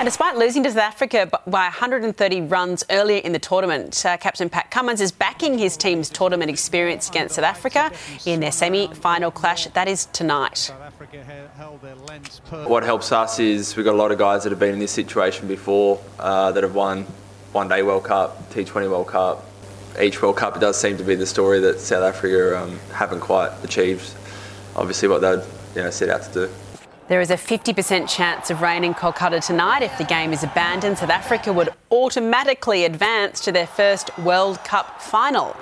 And despite losing to South Africa by 130 runs earlier in the tournament, uh, Captain Pat Cummins is backing his team's tournament experience against South Africa in their semi-final clash. That is tonight. What helps us is we've got a lot of guys that have been in this situation before uh, that have won One Day World Cup, T20 World Cup. Each World Cup, it does seem to be the story that South Africa um, haven't quite achieved. Obviously, what they'd you know, set out to do. There is a 50% chance of rain in Kolkata tonight. If the game is abandoned, South Africa would automatically advance to their first World Cup final.